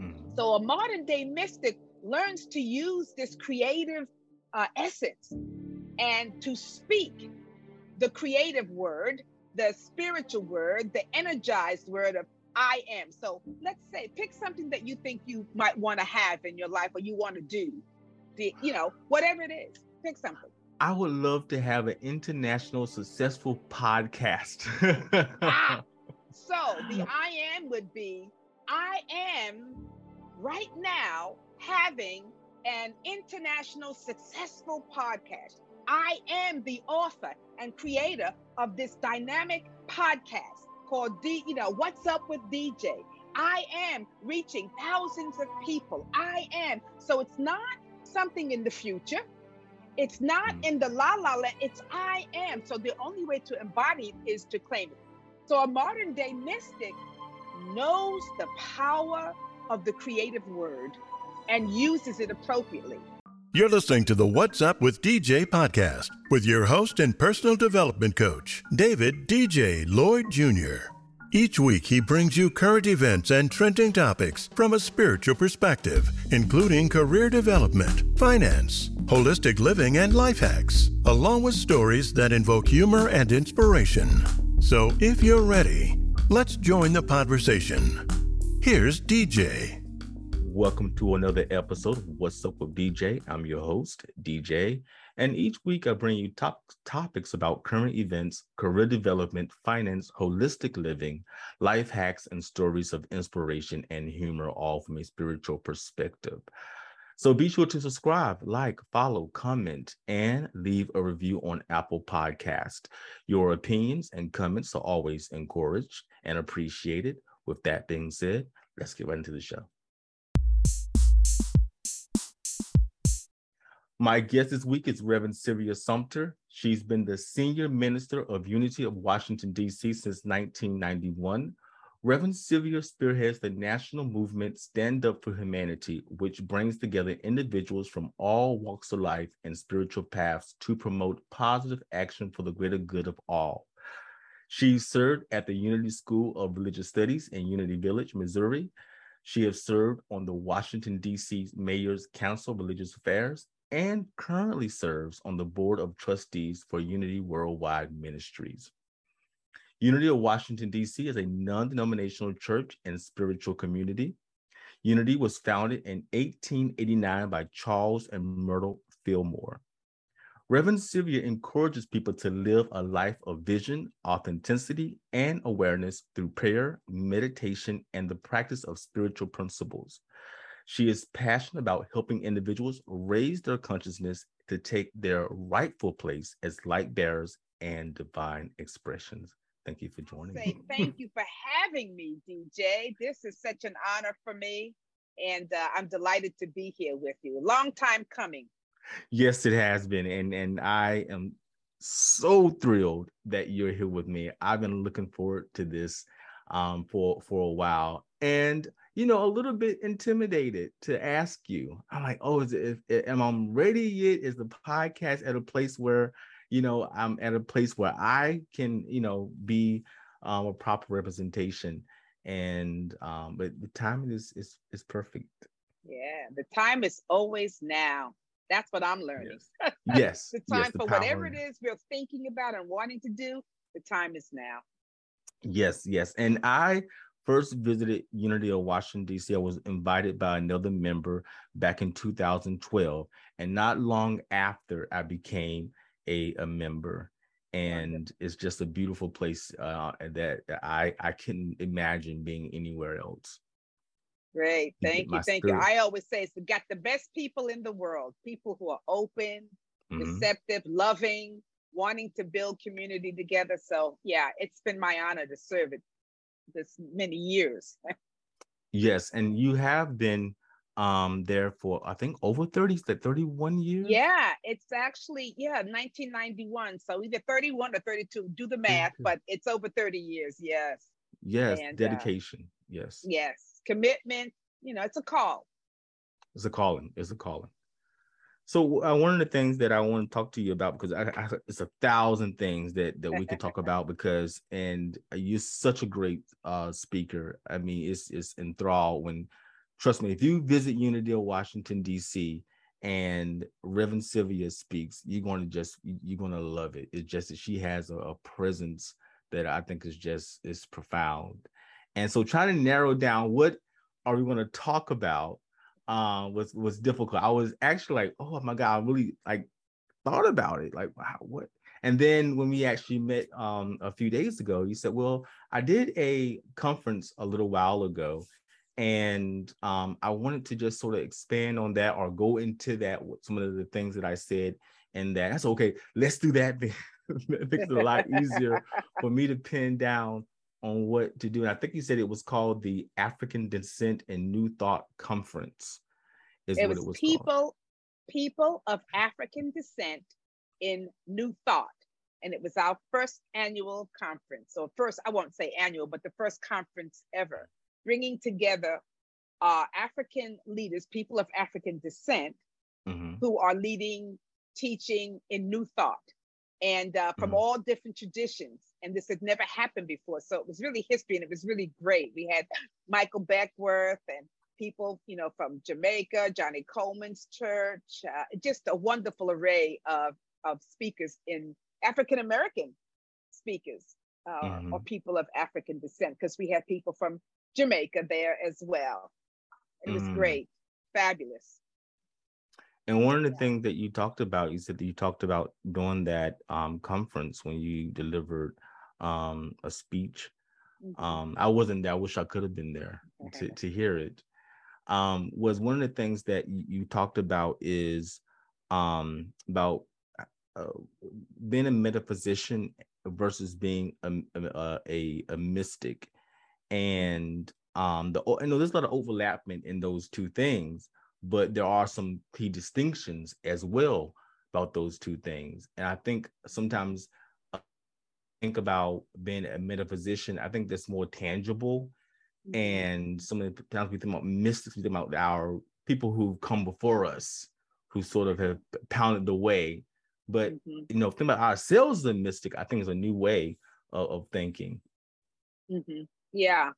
Mhm. So a modern day mystic learns to use this creative uh, essence and to speak the creative word, the spiritual word, the energized word of I am. So let's say pick something that you think you might want to have in your life or you want to do. The, you know, whatever it is, pick something. I would love to have an international successful podcast. Ah. So the I am would be I am right now having an international successful podcast. I am the author and creator of this dynamic podcast called D, you know, What's Up with DJ. I am reaching thousands of people. I am. So it's not something in the future. It's not Mm. in the la la land. It's I am. So the only way to embody it is to claim it. So a modern day mystic knows the power of the creative word and uses it appropriately. You're listening to the What's Up with DJ podcast with your host and personal development coach, David DJ Lloyd Jr. Each week, he brings you current events and trending topics from a spiritual perspective, including career development, finance, holistic living, and life hacks, along with stories that invoke humor and inspiration. So, if you're ready, let's join the conversation. Here's DJ. Welcome to another episode of What's Up with DJ. I'm your host, DJ. And each week I bring you top topics about current events, career development, finance, holistic living, life hacks, and stories of inspiration and humor, all from a spiritual perspective. So be sure to subscribe, like, follow, comment, and leave a review on Apple Podcast. Your opinions and comments are always encouraged and appreciated. With that being said, let's get right into the show. My guest this week is Reverend Sylvia Sumter. She's been the Senior Minister of Unity of Washington, D.C. since 1991. Reverend Sylvia spearheads the national movement Stand Up for Humanity, which brings together individuals from all walks of life and spiritual paths to promote positive action for the greater good of all. She served at the Unity School of Religious Studies in Unity Village, Missouri. She has served on the Washington, D.C. Mayor's Council of Religious Affairs and currently serves on the Board of Trustees for Unity Worldwide Ministries. Unity of Washington, D.C. is a non denominational church and spiritual community. Unity was founded in 1889 by Charles and Myrtle Fillmore. Reverend Sylvia encourages people to live a life of vision, authenticity, and awareness through prayer, meditation, and the practice of spiritual principles. She is passionate about helping individuals raise their consciousness to take their rightful place as light bearers and divine expressions. Thank you for joining Say thank you for having me, DJ. This is such an honor for me, and uh, I'm delighted to be here with you. Long time coming. Yes, it has been, and and I am so thrilled that you're here with me. I've been looking forward to this um, for for a while, and you know, a little bit intimidated to ask you. I'm like, oh, is it, if, am I ready yet? Is the podcast at a place where, you know, I'm at a place where I can, you know, be um, a proper representation? And um, but the timing is is is perfect. Yeah, the time is always now. That's what I'm learning. Yes, yes. the yes, time the for power- whatever it is we're thinking about and wanting to do, the time is now. Yes, yes. And I first visited Unity of Washington, D.C. I was invited by another member back in 2012. And not long after I became a, a member. And it's just a beautiful place uh, that I, I couldn't imagine being anywhere else. Great. Thank you. Thank you. I always say it's got the best people in the world, people who are open, Mhm. receptive, loving, wanting to build community together. So yeah, it's been my honor to serve it this many years. Yes. And you have been um, there for, I think, over 30, that 31 years? yeah, it's actually, yeah, 1991. So either 31 or 32, do the math, but it's over 30 years. Yes. Yes. And, uh, dedication. yes. Yes. Commitment, you know, it's a call. It's a calling. It's a calling. So uh, one of the things that I want to talk to you about because I, I, it's a thousand things that that we could talk about because and you're such a great uh, speaker. I mean, it's it's enthralled when trust me, if you visit of Washington, D.C., and Reverend Sylvia speaks, you're going to just you're going to love it. It's just that she has a, a presence that I think is just is profound. And so trying to narrow down what are we going to talk about uh, was was difficult. I was actually like, oh my god, I really like thought about it. Like, wow, what? And then when we actually met um, a few days ago, you said, well, I did a conference a little while ago, and um, I wanted to just sort of expand on that or go into that some of the things that I said and that. That's okay. Let's do that. it makes it a lot easier for me to pin down on what to do. And I think you said it was called the African Descent and New Thought Conference. Is it, was it was people, called. people of African descent in New Thought. And it was our first annual conference. So first, I won't say annual, but the first conference ever, bringing together uh, African leaders, people of African descent, mm-hmm. who are leading teaching in New Thought and uh, from mm-hmm. all different traditions. And this had never happened before. So it was really history and it was really great. We had Michael Beckwith and people, you know, from Jamaica, Johnnie Colemon's church, uh, just a wonderful array of, of speakers in African American speakers uh, mm-hmm. or people of African descent, because we had people from Jamaica there as well. It was mm. great, fabulous. And one of the things that you talked about, you said that you talked about doing that um, conference when you delivered um, a speech. Mm-hmm. Um, I wasn't there. I wish I could have been there to, to hear it. Um, was one of the things that you, you talked about is um, about uh, being a metaphysician versus being a, a, a, a mystic. And um, the, I know there's a lot of overlapping in those two things but there are some key distinctions as well about those two things. And I think sometimes uh, think about being a metaphysician, I think that's more tangible. Mm-hmm. And some of the times we think about mystics, we think about our people who've come before us, who sort of have pounded the way. But mm-hmm. you know, think about ourselves as a mystic, I think is a new way of, of thinking. Mm-hmm. Yeah.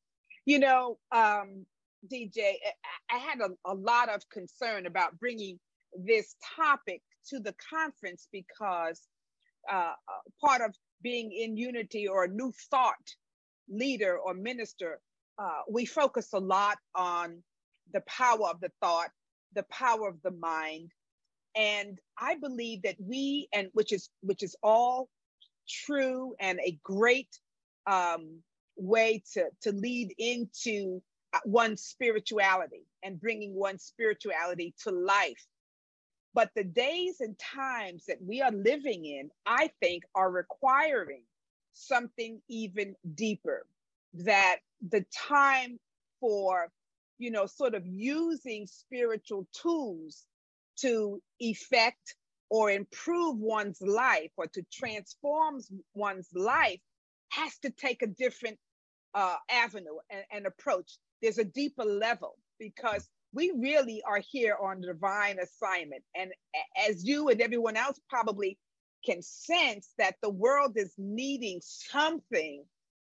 You know, um, DJ, I had a, a lot of concern about bringing this topic to the conference because uh, uh, part of being in unity or a new thought leader or minister, uh, we focus a lot on the power of the thought, the power of the mind, and I believe that we and which is which is all true and a great um, way to to lead into one's spirituality and bringing one's spirituality to life. But the days and times that we are living in, I think, are requiring something even deeper. That the time for, you know, sort of using spiritual tools to effect or improve one's life or to transform one's life has to take a different uh, avenue and, and approach there's a deeper level because we really are here on divine assignment. And as you and everyone else probably can sense that the world is needing something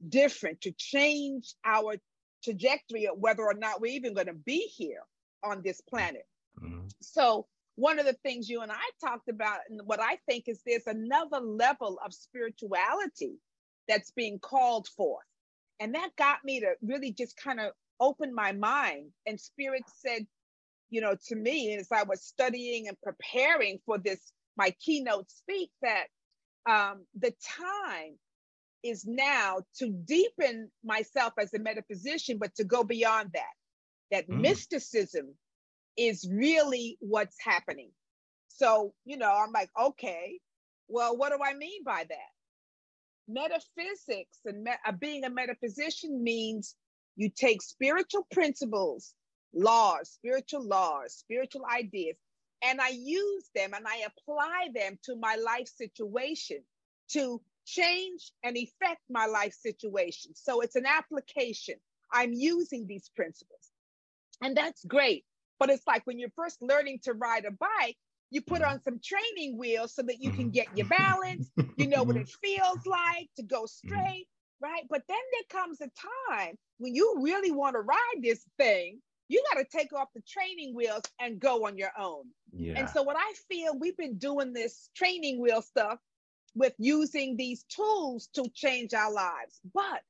different to change our trajectory of whether or not we're even going to be here on this planet. Mm-hmm. So, one of the things you and I talked about, and what I think is there's another level of spirituality that's being called forth. And that got me to really just kind of opened my mind and spirit said you know to me as i was studying and preparing for this my keynote speak that um, the time is now to deepen myself as a metaphysician but to go beyond that that mm. mysticism is really what's happening so you know i'm like okay well what do i mean by that metaphysics and me- uh, being a metaphysician means you take spiritual principles, laws, spiritual laws, spiritual ideas, and I use them and I apply them to my life situation to change and affect my life situation. So it's an application. I'm using these principles. And that's great. But it's like when you're first learning to ride a bike, you put mm-hmm. on some training wheels so that you can mm-hmm. get your balance, you know what it feels like to go mm-hmm. straight right? But then there comes a time when you really want to ride this thing you got to take off the training wheels and go on your own. Yeah. And so, what I feel we've been doing this training wheel stuff with using these tools to change our lives. But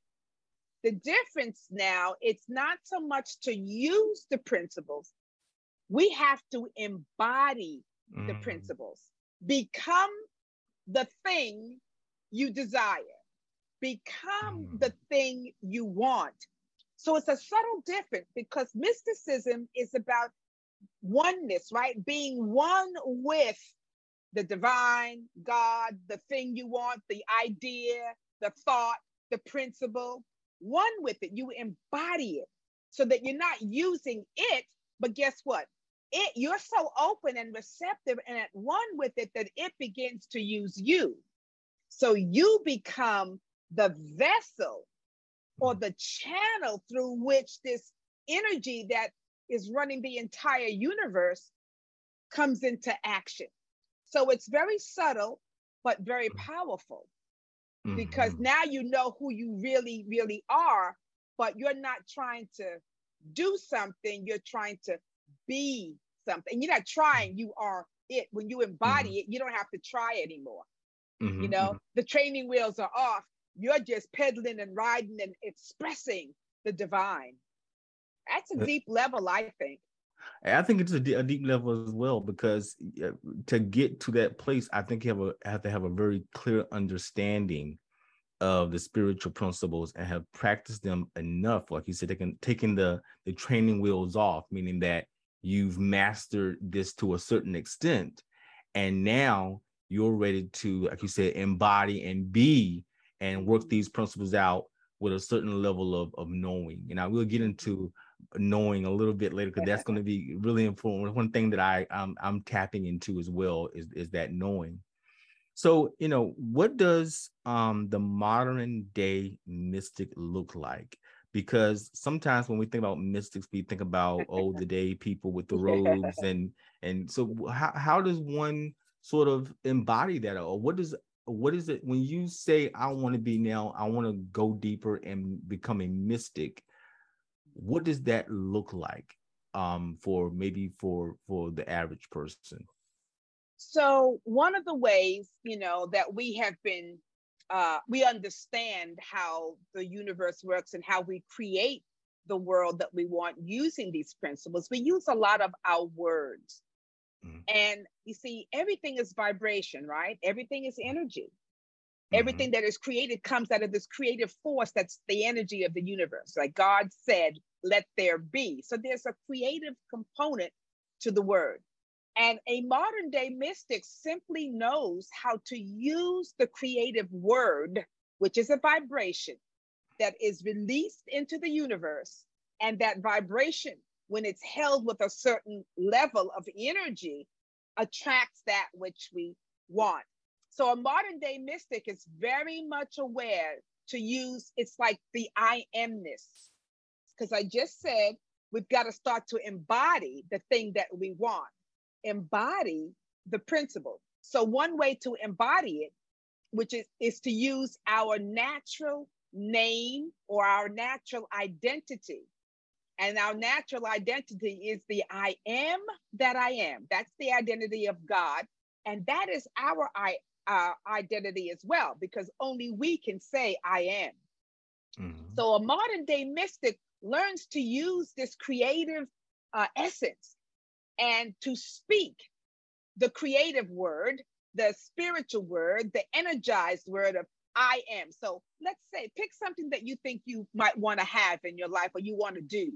the difference now, it's not so much to use the principles, we have to embody mm. the principles, become the thing you desire, become mm. the thing you want. So it's a subtle difference because mysticism is about oneness, right? Being one with the divine, God, the thing you want, the idea, the thought, the principle, one with it. You embody it so that you're not using it, but guess what? It you're so open and receptive and at one with it that it begins to use you. So you become the vessel or the channel through which this energy that is running the entire universe comes into action. So it's very subtle, but very mm-hmm. powerful mm-hmm. because now you know who you really, really are, but you're not trying to do something, you're trying to be something. You're not trying, you are it. When you embody mm-hmm. it, you don't have to try anymore. Mm-hmm. You know, mm-hmm. the training wheels are off. You're just pedaling and riding and expressing the divine. That's a uh, deep level, I think. I think it's a, a, deep level as well because to get to that place, I think you have, a, have to have a very clear understanding of the spiritual principles and have practiced them enough. Like you said, can taking the the training wheels off, meaning that you've mastered this to a certain extent, and now you're ready to, like you said, embody and be and work these principles out with a certain level of of knowing. And I will get into knowing a little bit later because that's going to be really important. One thing that I I'm, I'm tapping into as well is is that knowing. So you know, what does um, the modern day mystic look like? Because sometimes when we think about mystics, we think about oh the day people with the robes and and so how how does one sort of embody that or what does what is it when you say I want to be now I want to go deeper and become a mystic what does that look like um, for maybe for for the average person? So one of the ways, you know, that we have been uh, we understand how the universe works and how we create the world that we want using these principles. We use a lot of our words. Mm-hmm. And you see, everything is vibration, right? Everything is energy. Mm-hmm. Everything that is created comes out of this creative force that's the energy of the universe. Like God said, let there be. So there's a creative component to the word. And a modern day mystic simply knows how to use the creative word, which is a vibration that is released into the universe. And that vibration, when it's held with a certain level of energy, attracts that which we want. So a modern day mystic is very much aware to use, it's like the I amness. Because I just said we've got to start to embody the thing that we want, embody the principle. So one way to embody it, which is, is to use our natural name or our natural identity. And our natural identity is the I am that I am. That's the identity of God. And that is our I, uh, identity as well, because only we can say, I am. Mm-hmm. So a modern day mystic learns to use this creative uh, essence and to speak the creative word, the spiritual word, the energized word of I am. So let's say pick something that you think you might want to have in your life or you want to do.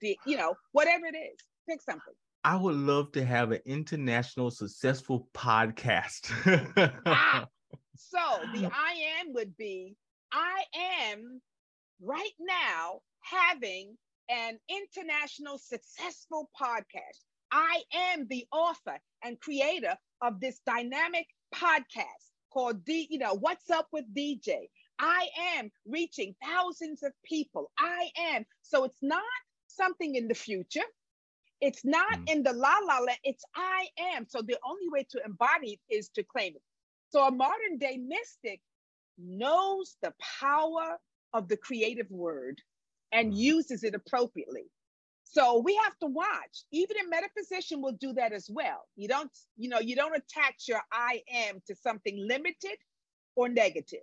The, you know, whatever it is, pick something. I would love to have an international successful podcast. ah, so the I am would be I am right now having an international successful podcast. I am the author and creator of this dynamic podcast called D, you know, What's Up with DJ. I am reaching thousands of people. I am. So it's not something in the future. It's not mm. in the la la land, it's I am. So the only way to embody it is to claim it. So a modern day mystic knows the power of the creative word and mm. uses it appropriately. So we have to watch. Even a metaphysician will do that as well. You don't, you know, you don't attach your I am to something limited or negative.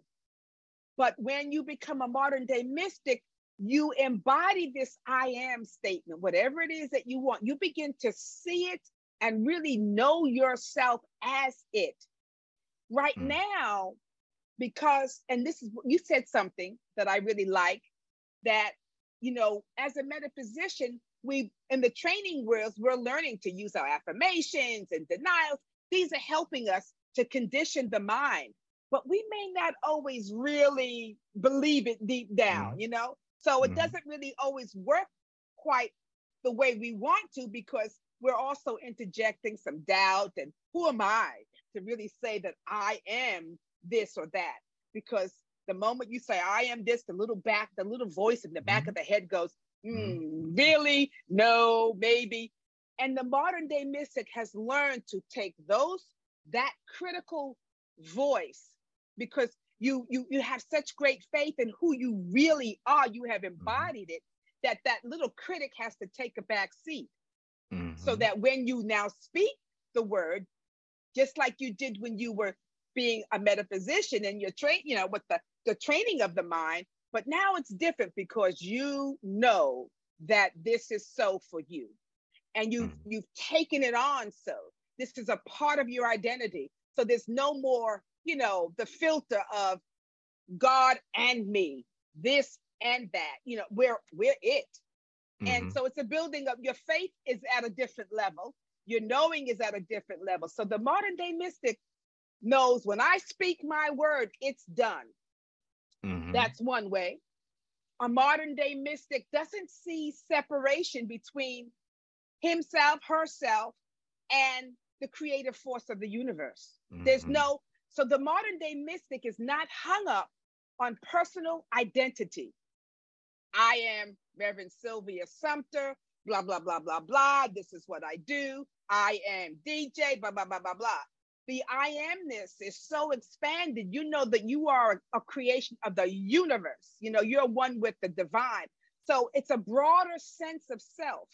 But when you become a modern day mystic, you embody this I am statement, whatever it is that you want. You begin to see it and really know yourself as it. Right mm. now, because, and this is, you said something that I really like that, you know, as a metaphysician, we, in the training worlds, we're learning to use our affirmations and denials. These are helping us to condition the mind, but we may not always really believe it deep down, mm. you know? So it mm. doesn't really always work quite the way we want to because we're also interjecting some doubt and who am I to really say that I am this or that? Because the moment you say I am this, the little back, the little voice in the back mm-hmm. of the head goes, mm, mm-hmm. really? No, maybe. And the modern day mystic has learned to take those, that critical voice, because you you you have such great faith in who you really are, you have mm-hmm. embodied it, that that little critic has to take a back seat. Mm-hmm. So that when you now speak the word, just like you did when you were being a metaphysician and you're trained, you know, with the, the training of the mind, but now it's different because you know that this is so for you. And you've mm-hmm. you've taken it on so. This is a part of your identity. So there's no more, you know, the filter of God and me, this and that. You know, we're we're it. Mm-hmm. And so it's a building of your faith is at a different level. Your knowing is at a different level. So the modern day mystic knows when I speak my word, it's done. Mm-hmm. That's one way. A modern day mystic doesn't see separation between himself, herself, and the creative force of the universe. Mm-hmm. There's no, so the modern day mystic is not hung up on personal identity. I am Reverend Sylvia Sumter, blah, blah, blah, blah, blah. This is what I do. I am DJ, blah, blah, blah, blah, blah. The I amness is so expanded. You know that you are a creation of the universe. You know, you're one with the divine. So it's a broader sense of self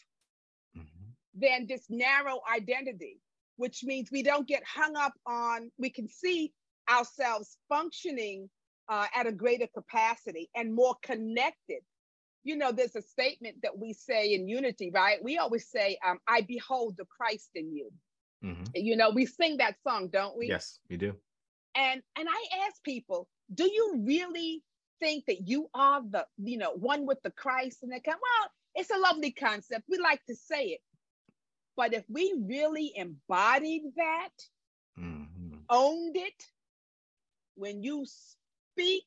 mm-hmm. than this narrow identity, which means we don't get hung up on, we can see ourselves functioning uh, at a greater capacity and more connected you know, there's a statement that we say in unity, right? We always say, um, I behold the Christ in you. Mm-hmm. You know, we sing that song, don't we? Yes, we do. And and I ask people, do you really think that you are the, you know, one with the Christ? And they come, well, it's a lovely concept. We like to say it. But if we really embodied that, mm-hmm. owned it, when you speak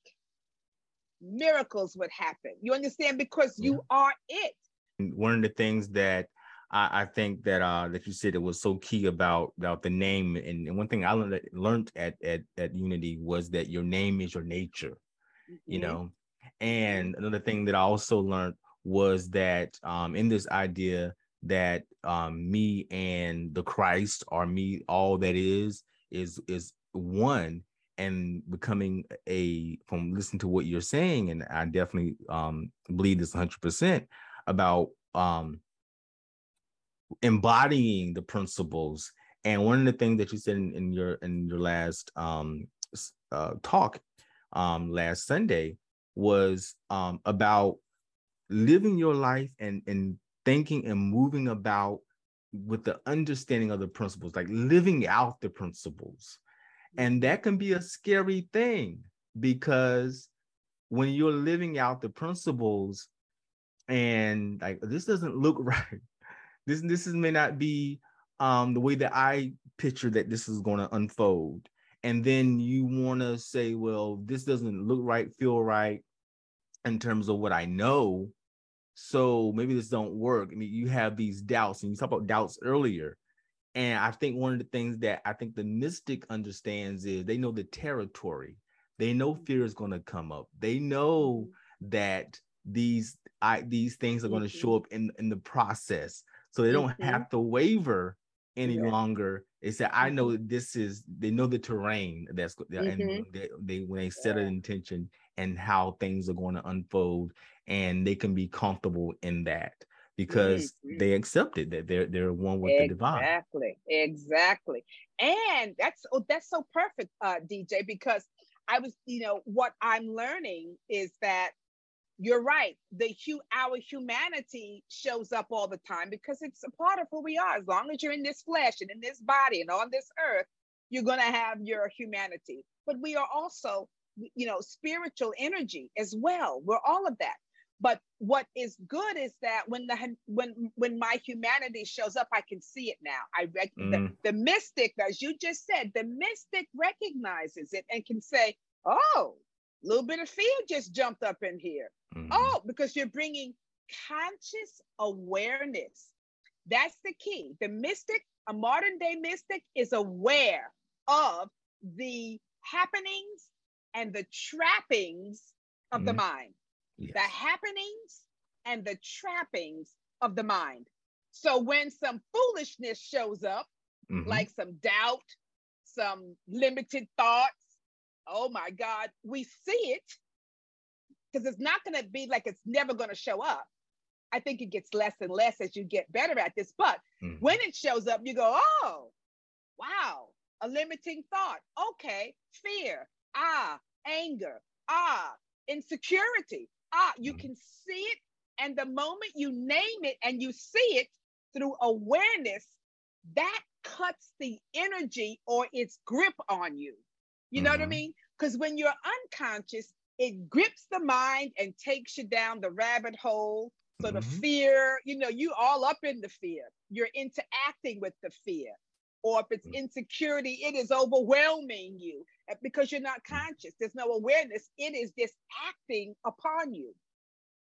miracles would happen. You understand? Because you are it. One of the things that I, I, think that uh that you said it was so key about about the name, and, and one thing I learned learned at, at at Unity was that your name is your nature, mm-hmm. you know. And another thing that I also learned was that um in this idea that um me and the Christ or me all that is is is one and becoming a from listening to what you're saying and i definitely um believe this 100% about um embodying the principles. And one of the things that you said in, in your in your last um uh, talk um last sunday was um about living your life and and thinking and moving about with the understanding of the principles like living out the principles and that can be a scary thing because when you're living out the principles and like this doesn't look right, this this is, may not be um, the way that I picture that this is going to unfold. And then you want to say, well, this doesn't look right, feel right in terms of what I know. So maybe this don't work. I mean, you have these doubts, and you talk about doubts earlier. And I think one of the things that I think the mystic understands is they know the territory. They know fear is going to come up. They know that these I, these things are going to show mm-hmm. up in in the process, so they don't mm-hmm. have to waver any yeah. longer. They say, "I know mm-hmm. this is." They know the terrain that's mm-hmm. and they, they when they set yeah. an intention and how things are going to unfold, and they can be comfortable in that. because mm-hmm. they accepted that they're they're one with exactly. the divine. Exactly, exactly. And that's oh, that's so perfect, uh, DJ, because I was, you know, what I'm learning is that you're right. The hu- our humanity shows up all the time because it's a part of who we are. As long as you're in this flesh and in this body and on this earth, you're going to have your humanity. But we are also, you know, spiritual energy as well. We're all of that. But what is good is that when the when when my humanity shows up, I can see it now. I rec- mm. the, the mystic, as you just said, the mystic recognizes it and can say, "Oh, a little bit of fear just jumped up in here." Mm. Oh, because you're bringing conscious awareness. That's the key. The mystic, a modern day mystic, is aware of the happenings and the trappings of mm. the mind yes. the happenings and the trappings of the mind. So when some foolishness shows up, mm-hmm. like some doubt, some limited thoughts, oh my God, we see it because it's not going to be like it's never going to show up. I think it gets less and less as you get better at this. But mm-hmm. when it shows up, you go, oh, wow, a limiting thought. Okay, fear, ah, anger, ah, insecurity. Ah, you mm-hmm. can see it. And the moment you name it and you see it through awareness, that cuts the energy or its grip on you. You know mm-hmm. what I mm-hmm. mean? Because when you're unconscious, it grips the mind and takes you down the rabbit hole. So mm-hmm. the fear, you know, you all up in the fear. You're interacting with the fear. Or if it's mm. insecurity, it is overwhelming you because you're not conscious. There's no awareness. It is just acting upon you.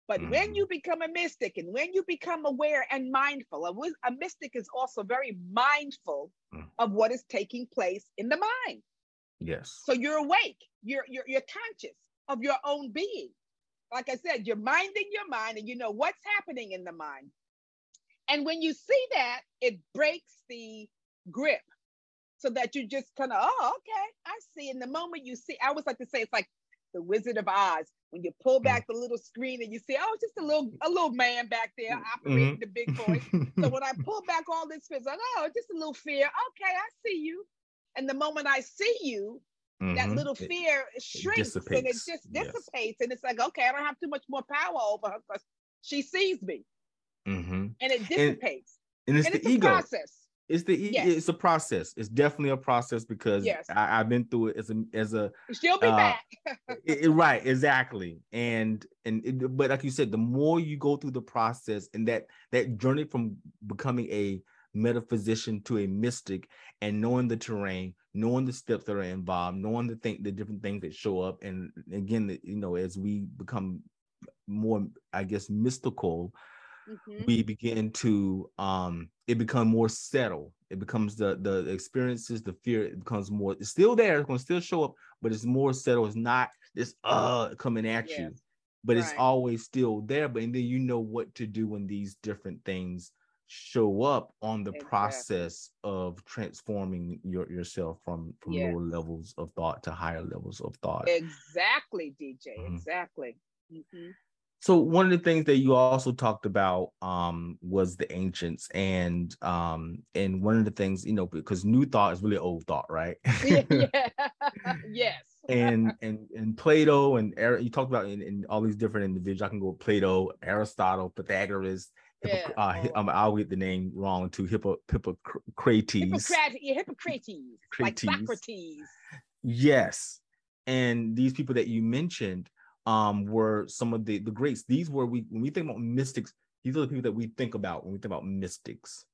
But mm-hmm. when you become a mystic and when you become aware and mindful, a, a mystic is also very mindful mm. of what is taking place in the mind. Yes. So you're awake. You're you're you're conscious of your own being. Like I said, you're minding your mind and you know what's happening in the mind. And when you see that, it breaks the grip so that you just kind of, oh, okay, I see. In the moment you see, I always like to say it's like the Wizard of Oz. When you pull mm. back the little screen and you see, oh, just a little a little man back there mm, operating mm-hmm. the big voice. so when I pull back all this fear, like, oh, just a little fear. Okay, I see you. And the moment I see you, mm-hmm. that little fear it, shrinks it and it just dissipates. Yes. And it's like, okay, I don't have too much more power over her because she sees me. Mm-hmm. And it dissipates. And, and it's and the it's ego. process it's the yes. it's a process. It's definitely a process because yes. I, have been through it as a as a she'll be uh, back. it, right, exactly. And and it, but like you said, the more you go through the process and that that journey from becoming a metaphysician to a mystic and knowing the terrain, knowing the steps that are involved, knowing the thing the different things that show up, and again, you know, as we become more, I guess, mystical mm-hmm. we begin to um it become more settled it becomes the the experiences the fear it becomes more it's still there it's going to still show up but it's more settled it's not this uh coming at you but right. it's always still there but and then you know what to do when these different things show up on the exactly. process of transforming your yourself from from lower levels of thought to higher levels of thought exactly dj mm-hmm. exactly mm-hmm. So one of the things that you also talked about um, was the ancients, and um, and one of the things you know because new thought is really old thought, right? yeah. yes. and and and Plato and you talked about in, in, all these different individuals. I can go Plato, Aristotle, Pythagoras. Hippo, yeah. uh, oh. I'll get the name wrong too. Hippo, Hippocrates. Hippocrates. Yeah, Hippocrates. Like Socrates. Yes, and these people that you mentioned um, were some of the the greats. These were we when we think about mystics. These are the people that we think about when we think about mystics.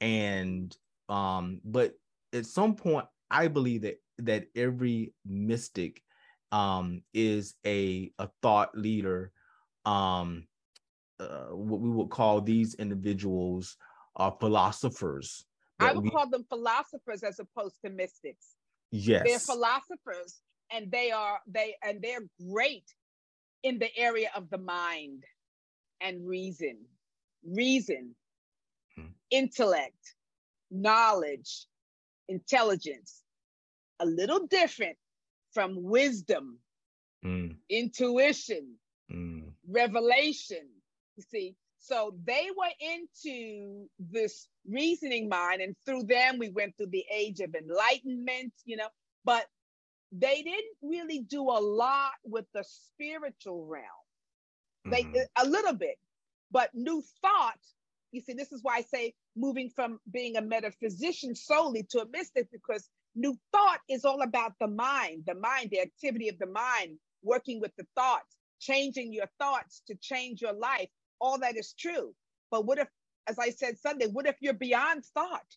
And um, but at some point, I believe that that every mystic um, is a a thought leader. Um, uh, what we would call these individuals are philosophers. I would we, call them philosophers as opposed to mystics. Yes, they're philosophers, and they are they and they're great in the area of the mind and reason, reason, hmm. intellect, knowledge, intelligence, a little different from wisdom, mm. intuition, mm. revelation. You see, So they were into this reasoning mind, and through them, we went through the age of enlightenment, you know, but they didn't really do a lot with the spiritual realm. They mm-hmm. a little bit, but new thought. You see, this is why I say moving from being a metaphysician solely to a mystic, because new thought is all about the mind, the mind, the activity of the mind, working with the thoughts, changing your thoughts to change your life. All that is true. But what if, as I said Sunday, what if you're beyond thought?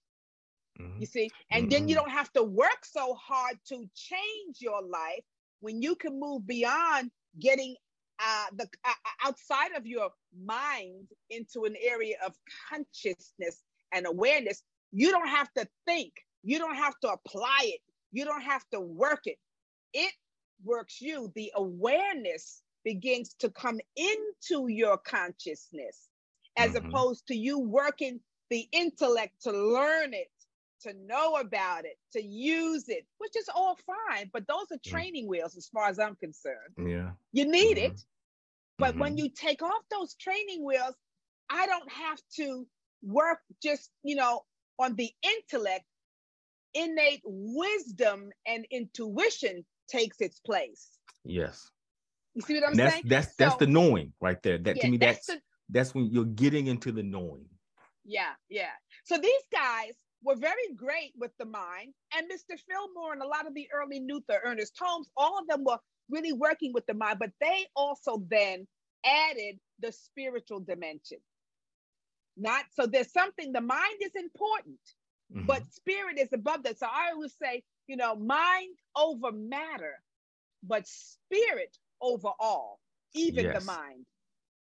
Mm-hmm. You see, and mm-hmm. then you mm-hmm. don't have to work so hard to change your life when you can move beyond getting uh, the uh, uh, outside of your mind into an area of consciousness and awareness. You don't have to think. You don't have to apply it. You don't have to work it. It works you. The awareness begins to come into your consciousness as mm-hmm. opposed to you working the intellect to learn it to know about it, to use it, which is all fine. But those are mm. training wheels as far as I'm concerned. Yeah. You need mm-hmm. it. But mm-hmm. when you take off those training wheels, I don't have to work just, you know, on the intellect. Innate wisdom and intuition takes its place. Yes. You see what I'm that's, saying? That's that's the knowing right there. That yeah, to me, that's that's the, that's when you're getting into the knowing. Yeah, yeah. So these guys, were very great with the mind. And Mr. Fillmore and a lot of the early Luther, Ernest Holmes, all of them were really working with the mind, but they also then added the spiritual dimension. Not so there's something, the mind is important, mm-hmm. but spirit is above that. So I always say, you know, mind over matter, but spirit over all, even yes. the mind.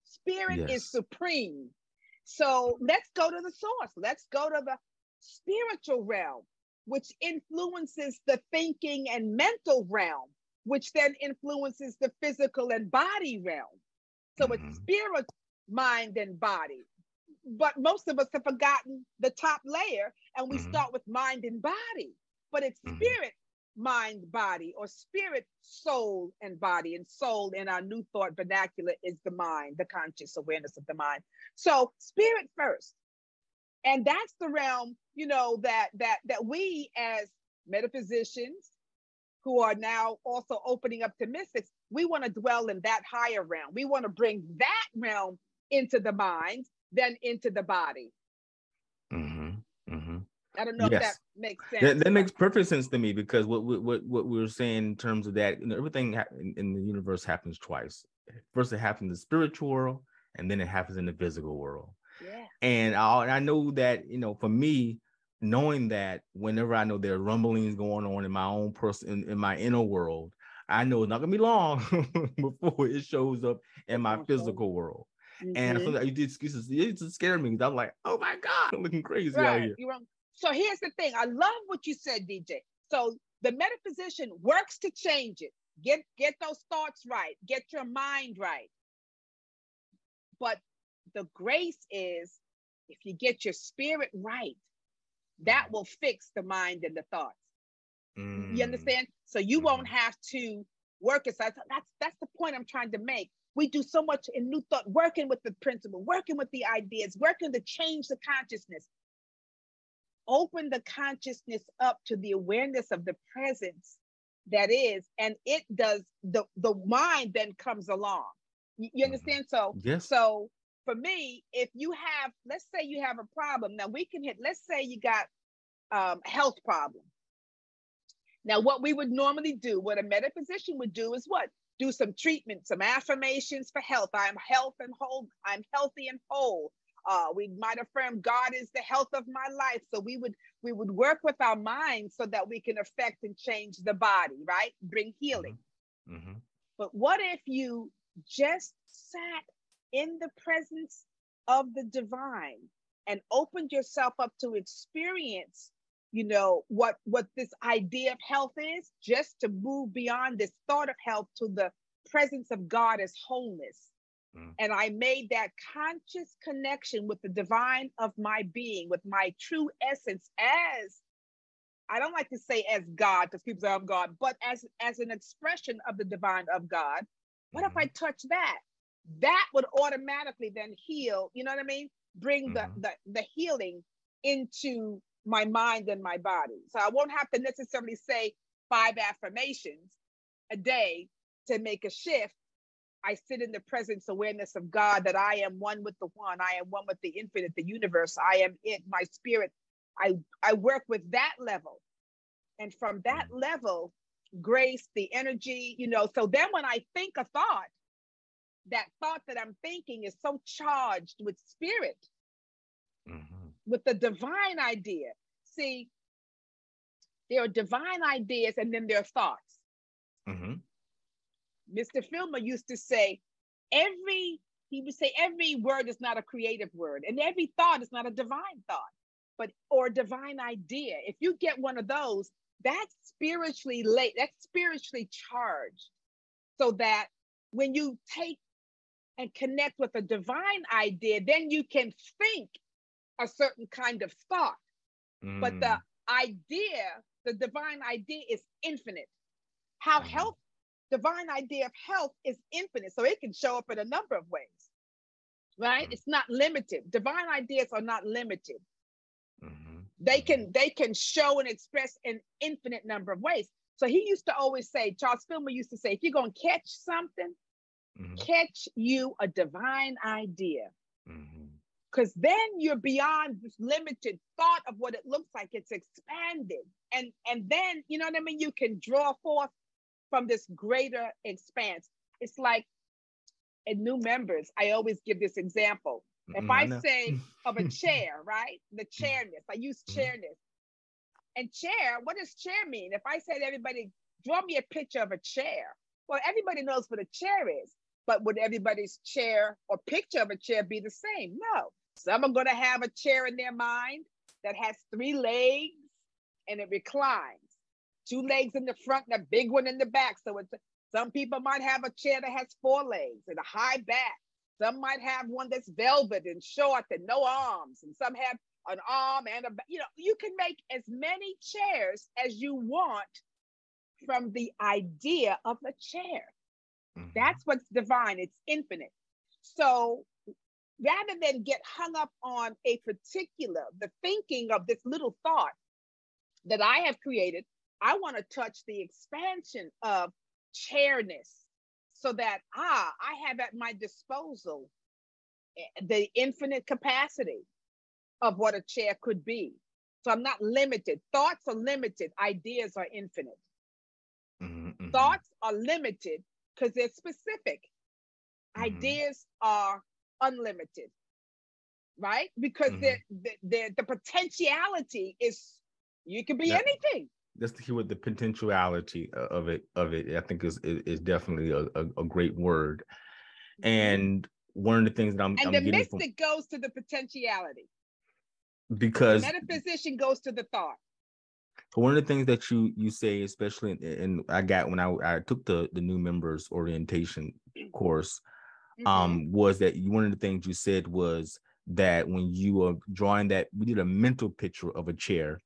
Spirit yes. is supreme. So let's go to the source. Let's go to the spiritual realm, which influences the thinking and mental realm, which then influences the physical and body realm. So mm-hmm. it's spirit, mind, and body. But most of us have forgotten the top layer and we mm-hmm. start with mind and body. But it's mm-hmm. spirit, mind, body, or spirit, soul, and body. And soul in our new thought vernacular is the mind, the conscious awareness of the mind. So spirit first, and that's the realm you know that that that we as metaphysicians who are now also opening up to mystics we want to dwell in that higher realm we want to bring that realm into the mind then into the body mm-hmm. Mm-hmm. i don't know yes. if that makes sense that, that makes perfect sense to me because what what what we were saying in terms of that you know, everything in, in the universe happens twice first it happens in the spiritual world and then it happens in the physical world yeah. And I, I know that, you know, for me, knowing that whenever I know there are rumblings going on in my own person, in, in, my inner world, I know it's not gonna be long before it shows up in my physical world. Mm-hmm. And sometimes you did excuses, it just scared me. I'm like, oh my God, I'm looking crazy right. out here. So here's the thing. I love what you said, DJ. So the metaphysician works to change it. Get get those thoughts right. Get your mind right. But the grace is if you get your spirit right, that mm. will fix the mind and the thoughts. Mm. You understand? So you mm. won't have to work it. So that's that's the point I'm trying to make. We do so much in new thought, working with the principle, working with the ideas, working to change the consciousness. Open the consciousness up to the awareness of the presence that is, and it does the the mind then comes along. You, you mm. understand? So yes. so for me, if you have, let's say you have a problem, now we can hit, let's say you got um, health problem. Now, what we would normally do, what a metaphysician would do is what? Do some treatment, some affirmations for health. I'm health and whole, I'm healthy and whole. Uh, we might affirm God is the health of my life. So we would we would work with our minds so that we can affect and change the body, right? Bring healing. Mm-hmm. Mm-hmm. But what if you just sat in the presence of the divine and opened yourself up to experience you know what what this idea of health is just to move beyond this thought of health to the presence of god as wholeness mm. and i made that conscious connection with the divine of my being with my true essence as i don't like to say as god because people say i'm god but as as an expression of the divine of god what mm-hmm. if i touch that that would automatically then heal, you know what I mean? Bring the, mm-hmm. the, the healing into my mind and my body. So I won't have to necessarily say five affirmations a day to make a shift. I sit in the presence awareness of God that I am one with the one, I am one with the infinite, the universe, I am it, my spirit. I, I work with that level. And from that mm. level, grace, the energy, you know. So then when I think a thought, that thought that I'm thinking is so charged with spirit, mm-hmm. with the divine idea. See, there are divine ideas and then there are thoughts. Mm-hmm. Mr. Fillmore used to say, every, he would say, every word is not a creative word, and every thought is not a divine thought, but or divine idea. If you get one of those, that's spiritually late, that's spiritually charged. So that when you take and connect with a divine idea, then you can think a certain kind of thought. Mm. But the mm. idea, the divine idea is infinite. How mm. health, divine idea of health is infinite. So it can show up in a number of ways, right? Mm. It's not limited. Divine ideas are not limited. Mm-hmm. They can mm-hmm. they can show and express an infinite number of ways. So he used to always say, Charles Fillmore used to say, if you're gonna catch something, mm-hmm. catch you a divine idea. Because mm-hmm. then you're beyond this limited thought of what it looks like. It's expanded. And, and then, you know what I mean? You can draw forth from this greater expanse. It's like in new members, I always give this example. If mm, I, I say of a chair, right? The mm. chairness, I use mm-hmm. chairness. And chair, what does chair mean? If I said everybody, draw me a picture of a chair. Well, everybody knows what a chair is. But would everybody's chair or picture of a chair be the same? No. Some are going to have a chair in their mind that has three legs and it reclines. Two legs in the front and a big one in the back. So it's some people might have a chair that has four legs and a high back. Some might have one that's velvet and short and no arms, and some have an arm and a you know you can make as many chairs as you want from the idea of a chair Mm-hmm. That's what's divine, it's infinite. So rather than get hung up on a particular, the thinking of this little thought that I have created, I want to touch the expansion of chairness so that ah, I have at my disposal eh, the infinite capacity of what a chair could be. So I'm not limited. Thoughts are limited, ideas are infinite. Mm-hmm, mm-hmm. Thoughts are limited, because they're specific. Mm-hmm. Ideas are unlimited, right? Because mm-hmm. they're, they're, the potentiality is you can be anything. That's the key with the potentiality of it of it, I think is is, definitely a, a, a great word. Mm-hmm. And one of the things that I'm and I'm the mystic from, goes to the potentiality because the metaphysician goes to the thought one of the things that you you say, especially and I got when I I took the the new members orientation course, mm-hmm. um, was that one of the things you said was that when you were drawing that, we did a mental picture of a chair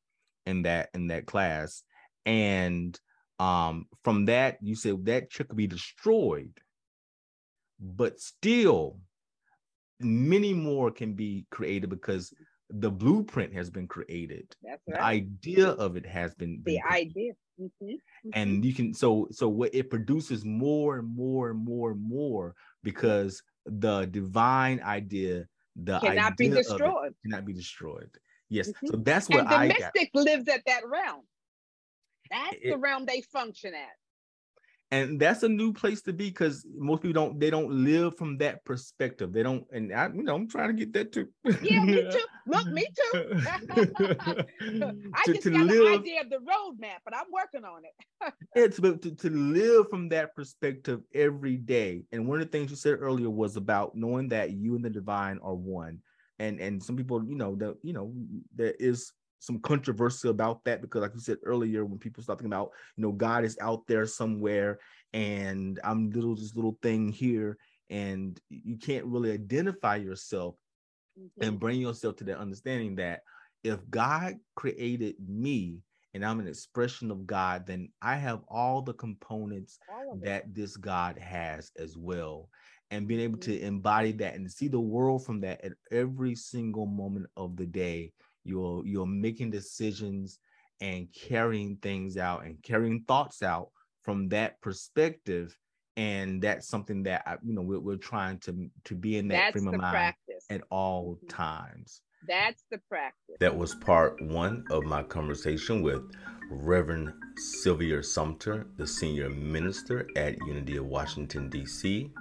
in that in that class, and um, from that you said that chair could be destroyed, but still many more can be created because the blueprint has been created. That's right. The idea of it has been, been the idea. Mm-hmm. Mm-hmm. And you can so so what it produces more and more and more and more because the divine idea, the cannot idea be destroyed. Cannot be destroyed. Yes. Mm-hmm. So that's what and the I mystic got. lives at that realm. That's it, the realm they function at and that's a new place to be because most people don't they don't live from that perspective. They don't and i you know i'm trying to get that too. Yeah me too. Look me too. I to, just to got live, an idea of the roadmap but i'm working on it. It's but to, to live from that perspective every day. And one of the things you said earlier was about knowing that you and the divine are one. And and some people you know that you know there is some controversy about that because like you said earlier when people start thinking about you know god is out there somewhere and i'm little this little thing here and you can't really identify yourself mm-hmm. and bring yourself to that understanding that if god created me and i'm an expression of god then i have all the components all that this god has as well. And being able to embody that and see the world from that at every single moment of the day you're you're making decisions and carrying things out and carrying thoughts out from that perspective and that's something that I, you know we're, we're trying to to be in that That's frame of mind practice. at all Mhm. times That's the practice. that was part one of my conversation with Reverend Sylvia Sumter, the senior minister at Unity of Washington, D.C.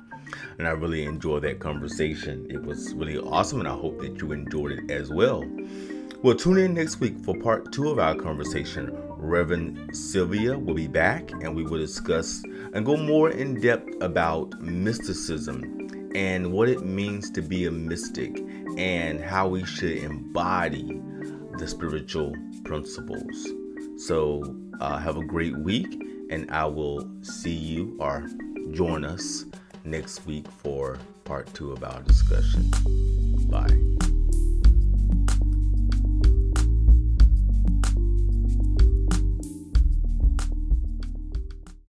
And I really enjoyed that conversation. It was really awesome, and I hope that you enjoyed it as well. Well, tune in next week for part two of our conversation. Reverend Sylvia will be back, and we will discuss and go more in depth about mysticism and what it means to be a mystic and how we should embody the spiritual principles. So, uh, have a great week, and I will see you or join us next week for part two of our discussion. Bye.